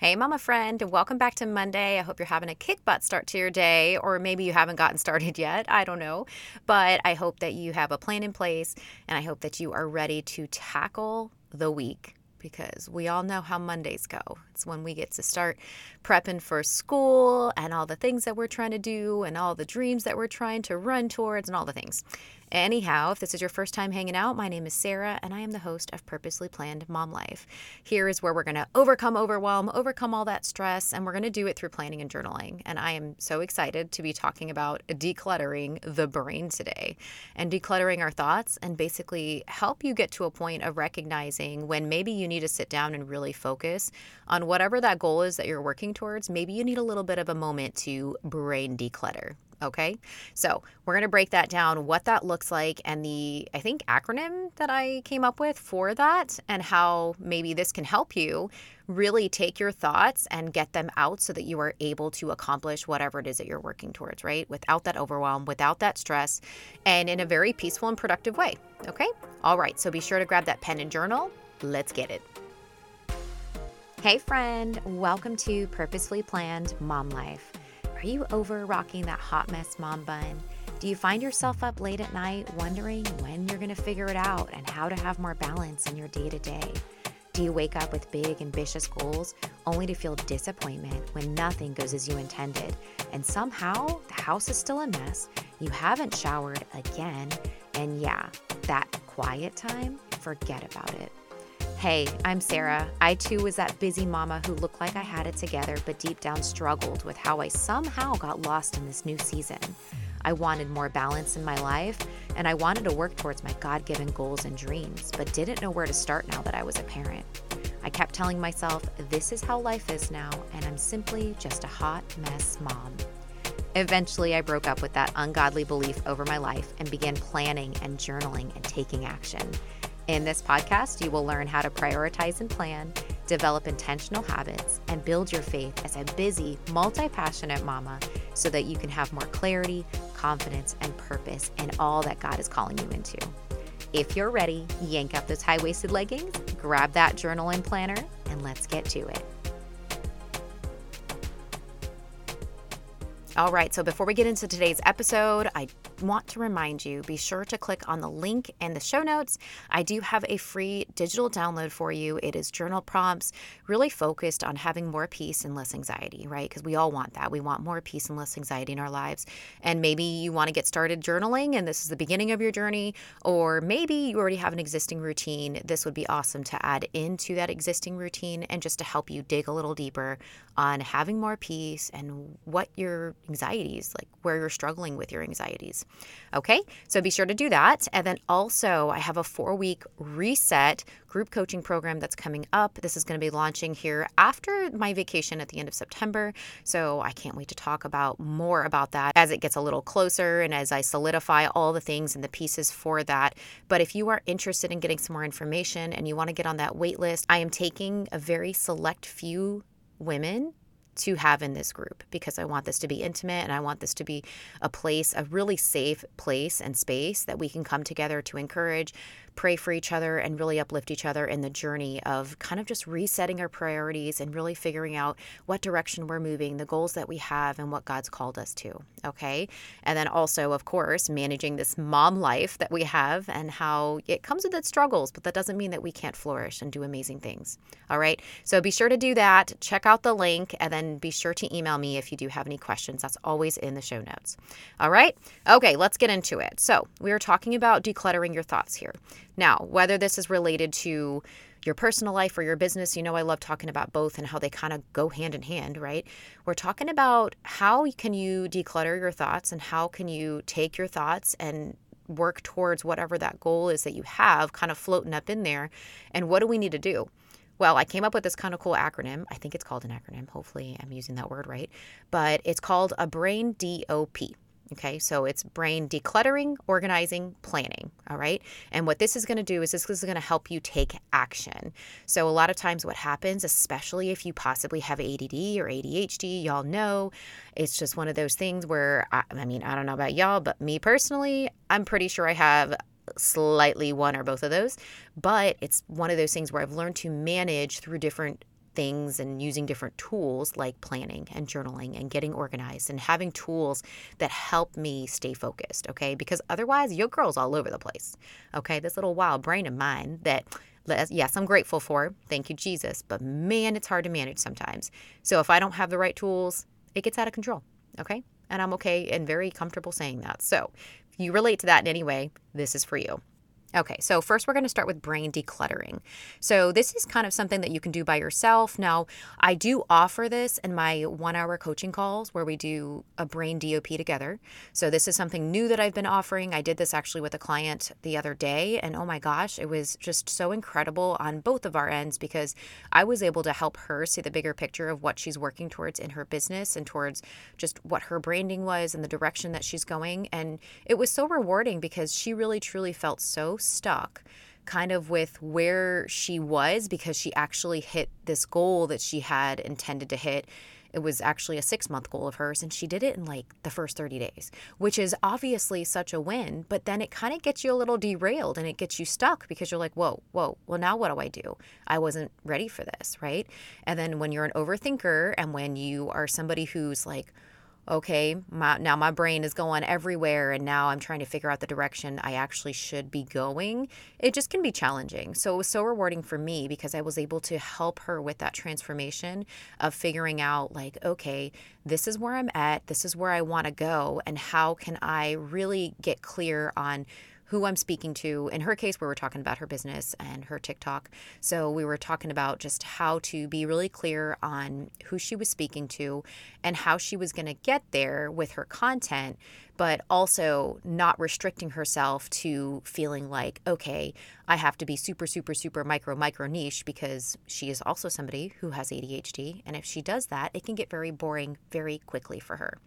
Hey, mama friend, and welcome back to Monday. I hope you're having a kick butt start to your day, or maybe you haven't gotten started yet. I don't know. But I hope that you have a plan in place, and I hope that you are ready to tackle the week because we all know how Mondays go. It's when we get to start prepping for school and all the things that we're trying to do, and all the dreams that we're trying to run towards, and all the things. Anyhow, if this is your first time hanging out, my name is Sara and I am the host of Purposely Planned Mom Life. Here is where we're going to overcome overwhelm, overcome all that stress, and we're going to do it through planning and journaling. And I am so excited to be talking about decluttering the brain today and decluttering our thoughts and basically help you get to a point of recognizing when maybe you need to sit down and really focus on whatever that goal is that you're working towards. Maybe you need a little bit of a moment to brain declutter. Okay. So we're going to break that down, what that looks like, and the, I think, acronym that I came up with for that, and how maybe this can help you really take your thoughts and get them out so that you are able to accomplish whatever it is that you're working towards, right? Without that overwhelm, without that stress, and in a very peaceful and productive way. Okay. All right. So be sure to grab that pen and journal. Let's get it. Hey, friend. Welcome to Purposefully Planned Mom Life. Are you over rocking that hot mess mom bun? Do you find yourself up late at night wondering when you're going to figure it out and how to have more balance in your day to day? Do you wake up with big, ambitious goals only to feel disappointment when nothing goes as you intended? And somehow the house is still a mess, you haven't showered again, and yeah, that quiet time, forget about it. Hey, I'm Sara. I too was that busy mama who looked like I had it together, but deep down struggled with how I somehow got lost in this new season. I wanted more balance in my life, and I wanted to work towards my God given goals and dreams, but didn't know where to start now that I was a parent. I kept telling myself, this is how life is now, and I'm simply just a hot mess mom. Eventually, I broke up with that ungodly belief over my life and began planning and journaling and taking action. In this podcast, you will learn how to prioritize and plan, develop intentional habits, and build your faith as a busy, multi passionate mama so that you can have more clarity, confidence, and purpose in all that God is calling you into. If you're ready, yank up those high waisted leggings, grab that journal and planner, and let's get to it. All right, so before we get into today's episode, I want to remind you be sure to click on the link in the show notes. I do have a free digital download for you. It is journal prompts, really focused on having more peace and less anxiety, right? Because we all want that. We want more peace and less anxiety in our lives. And maybe you want to get started journaling and this is the beginning of your journey, or maybe you already have an existing routine. This would be awesome to add into that existing routine and just to help you dig a little deeper on having more peace and what your anxieties, like where you're struggling with your anxieties. Okay, so be sure to do that. And then also, I have a four week reset group coaching program that's coming up. This is going to be launching here after my vacation at the end of September. So I can't wait to talk about more about that as it gets a little closer and as I solidify all the things and the pieces for that. But if you are interested in getting some more information and you want to get on that wait list, I am taking a very select few women to have in this group because I want this to be intimate and I want this to be a place, a really safe place and space that we can come together to encourage, pray for each other, and really uplift each other in the journey of kind of just resetting our priorities and really figuring out what direction we're moving, the goals that we have, and what God's called us to. Okay. And then also, of course, managing this mom life that we have and how it comes with its struggles, but that doesn't mean that we can't flourish and do amazing things. All right. So be sure to do that. Check out the link and then be sure to email me if you do have any questions. That's always in the show notes. All right. Okay. Let's get into it. So we are talking about decluttering your thoughts here. Now, whether this is related to your personal life or your business, you know I love talking about both and how they kind of go hand in hand, right? We're talking about how can you declutter your thoughts and how can you take your thoughts and work towards whatever that goal is that you have kind of floating up in there and what do we need to do? Well, I came up with this kind of cool acronym. I think it's called an acronym. Hopefully, I'm using that word right. But it's called a brain DOP. Okay, so it's brain decluttering, organizing, planning. All right. And what this is going to do is this is going to help you take action. So, a lot of times, what happens, especially if you possibly have ADD or ADHD, y'all know it's just one of those things where, I, I mean, I don't know about y'all, but me personally, I'm pretty sure I have slightly one or both of those. But it's one of those things where I've learned to manage through different things and using different tools like planning and journaling and getting organized and having tools that help me stay focused, okay? Because otherwise, your girl's all over the place, okay? This little wild brain of mine that yes, I'm grateful for. Thank you, Jesus. But man, it's hard to manage sometimes. So if I don't have the right tools, it gets out of control. Okay. And I'm okay and very comfortable saying that. So if you relate to that in any way, this is for you. Okay, so first we're going to start with brain decluttering. So, this is kind of something that you can do by yourself. Now, I do offer this in my one hour coaching calls where we do a brain DOP together. So, this is something new that I've been offering. I did this actually with a client the other day, and oh my gosh, it was just so incredible on both of our ends because I was able to help her see the bigger picture of what she's working towards in her business and towards just what her branding was and the direction that she's going. And it was so rewarding because she really truly felt so stuck kind of with where she was because she actually hit this goal that she had intended to hit. It was actually a six month goal of hers, and she did it in like the first 30 days, which is obviously such a win. But then it kind of gets you a little derailed and it gets you stuck because you're like, whoa, whoa, well, now what do I do? I wasn't ready for this, right? And then when you're an overthinker and when you are somebody who's like, okay, my, now my brain is going everywhere and now I'm trying to figure out the direction I actually should be going, it just can be challenging. So it was so rewarding for me because I was able to help her with that transformation of figuring out, like, okay, this is where I'm at, this is where I want to go, and how can I really get clear on who I'm speaking to. In her case, we were talking about her business and her TikTok. So we were talking about just how to be really clear on who she was speaking to and how she was going to get there with her content, but also not restricting herself to feeling like, okay, I have to be super, super, super micro, micro niche because she is also somebody who has ADHD. And if she does that, it can get very boring very quickly for her.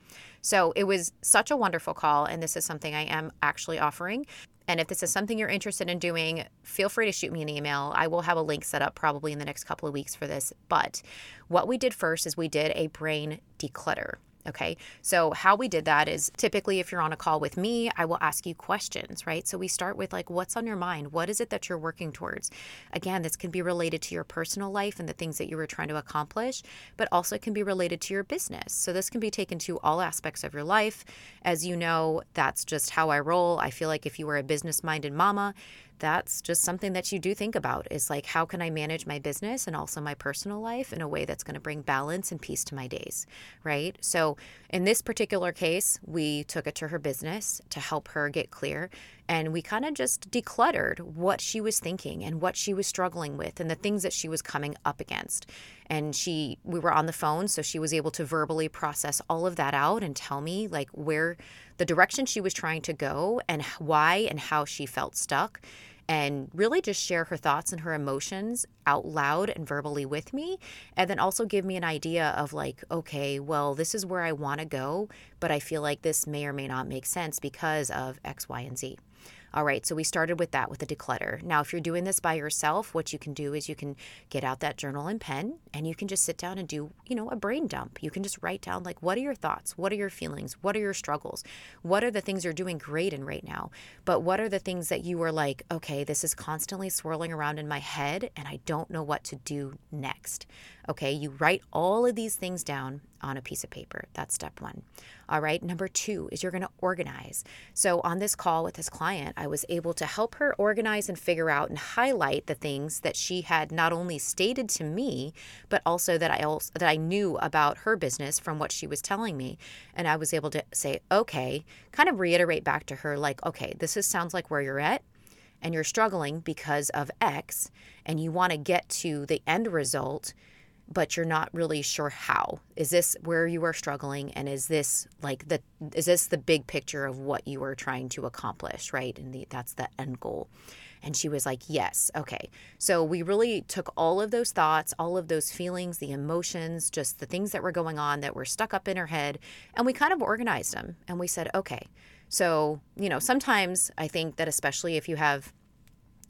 So it was such a wonderful call. And this is something I am actually offering. And if this is something you're interested in doing, feel free to shoot me an email. I will have a link set up probably in the next couple of weeks for this. But what we did first is we did a brain declutter. Okay. So, how we did that is typically if you're on a call with me, I will ask you questions, right? So, we start with like, what's on your mind? What is it that you're working towards? Again, this can be related to your personal life and the things that you were trying to accomplish, but also it can be related to your business. So, this can be taken to all aspects of your life. As you know, that's just how I roll. I feel like if you were a business minded mama, that's just something that you do think about is like how can i manage my business and also my personal life in a way that's going to bring balance and peace to my days right? So in this particular case we took it to her business to help her get clear and we kind of just decluttered what she was thinking and what she was struggling with and the things that she was coming up against and she we were on the phone so she was able to verbally process all of that out and tell me like where the direction she was trying to go and why and how she felt stuck and really just share her thoughts and her emotions out loud and verbally with me. And then also give me an idea of, like, okay, well, this is where I want to go, but I feel like this may or may not make sense because of X, Y, and Z. All right, so we started with that with the declutter. Now, if you're doing this by yourself, what you can do is you can get out that journal and pen and you can just sit down and do, you know, a brain dump. You can just write down like what are your thoughts? What are your feelings? What are your struggles? What are the things you're doing great in right now? But what are the things that you are like, okay, this is constantly swirling around in my head and I don't know what to do next. Okay, you write all of these things down on a piece of paper. That's step one. All right, number two is you're going to organize. So, on this call with this client, I was able to help her organize and figure out and highlight the things that she had not only stated to me, but also that I also that I knew about her business from what she was telling me. And I was able to say, okay, kind of reiterate back to her, like, okay, this is sounds like where you're at and you're struggling because of X and you want to get to the end result but you're not really sure how. Is this where you are struggling and is this like the is this the big picture of what you are trying to accomplish, right? And the, that's the end goal. And she was like, "Yes, okay." So we really took all of those thoughts, all of those feelings, the emotions, just the things that were going on that were stuck up in her head, and we kind of organized them. And we said, "Okay." So, you know, sometimes I think that especially if you have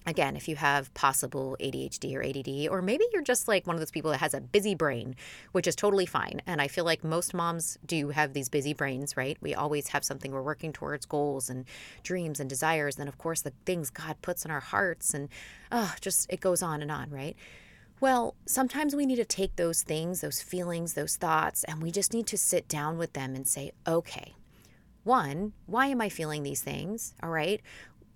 again, if you have possible ADHD or ADD, or maybe you're just like one of those people that has a busy brain, which is totally fine. And I feel like most moms do have these busy brains, right? We always have something we're working towards goals and dreams and desires. And of course, the things God puts in our hearts, and oh, just it goes on and on, right? Well, sometimes we need to take those things, those feelings, those thoughts, and we just need to sit down with them and say, okay, one, why am I feeling these things? All right.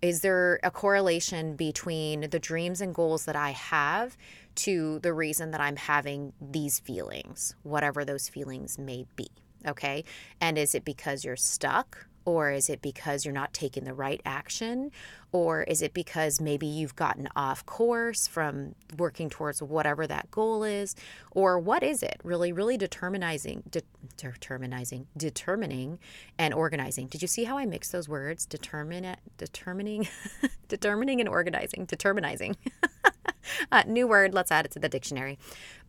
Is there a correlation between the dreams and goals that I have to the reason that I'm having these feelings, whatever those feelings may be? Okay. And is it because you're stuck or is it because you're not taking the right action? Or is it because maybe you've gotten off course from working towards whatever that goal is? Or what is it? Really, really determining, de- determining, determining, and organizing. Did you see how I mixed those words? Determine, determining, determining, and organizing. Determinizing. uh, new word, let's add it to the dictionary.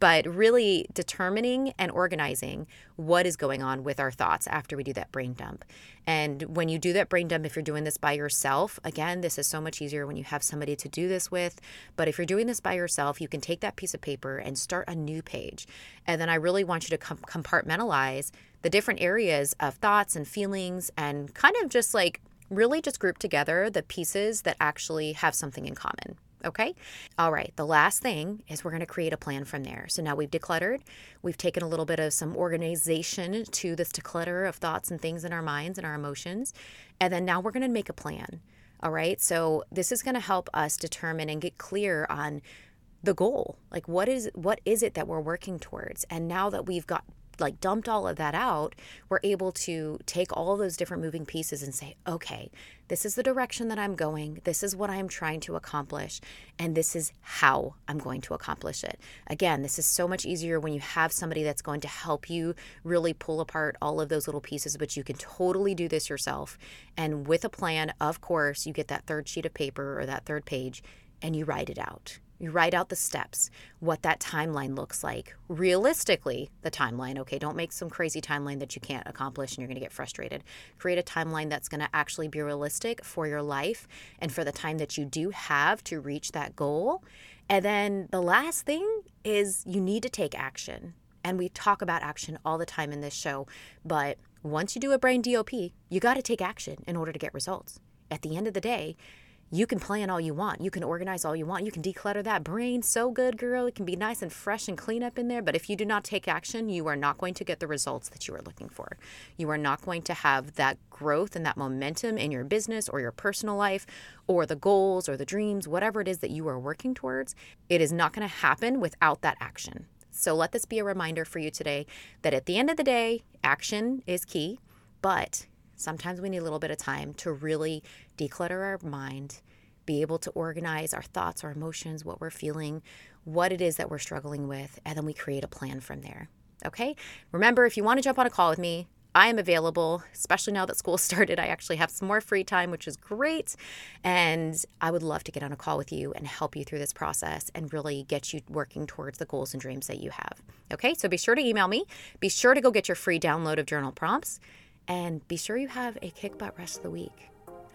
But really determining and organizing what is going on with our thoughts after we do that brain dump. And when you do that brain dump, if you're doing this by yourself, again, this is so much easier when you have somebody to do this with. But if you're doing this by yourself, you can take that piece of paper and start a new page. And then I really want you to com- compartmentalize the different areas of thoughts and feelings and kind of just like really just group together the pieces that actually have something in common. Okay. All right. The last thing is we're going to create a plan from there. So now we've decluttered. We've taken a little bit of some organization to this declutter of thoughts and things in our minds and our emotions. And then now we're going to make a plan. All right. So this is going to help us determine and get clear on the goal. Like what is what is it that we're working towards? And now that we've got like dumped all of that out, we're able to take all those different moving pieces and say, okay, this is the direction that I'm going. This is what I'm trying to accomplish. And this is how I'm going to accomplish it. Again, this is so much easier when you have somebody that's going to help you really pull apart all of those little pieces, but you can totally do this yourself. And with a plan, of course, you get that third sheet of paper or that third page and you write it out. You write out the steps, what that timeline looks like. Realistically, the timeline, okay, don't make some crazy timeline that you can't accomplish and you're going to get frustrated. Create a timeline that's going to actually be realistic for your life and for the time that you do have to reach that goal. And then the last thing is you need to take action. And we talk about action all the time in this show, but once you do a brain DOP, you got to take action in order to get results. At the end of the day, you can plan all you want. You can organize all you want. You can declutter that brain so good, girl. It can be nice and fresh and clean up in there. But if you do not take action, you are not going to get the results that you are looking for. You are not going to have that growth and that momentum in your business or your personal life or the goals or the dreams, whatever it is that you are working towards. It is not going to happen without that action. So let this be a reminder for you today that at the end of the day, action is key, but Sometimes we need a little bit of time to really declutter our mind, be able to organize our thoughts, our emotions, what we're feeling, what it is that we're struggling with, and then we create a plan from there. Okay? Remember, if you want to jump on a call with me, I am available, especially now that school started. I actually have some more free time, which is great. And I would love to get on a call with you and help you through this process and really get you working towards the goals and dreams that you have. Okay, so be sure to email me. Be sure to go get your free download of journal prompts. And be sure you have a kick butt rest of the week.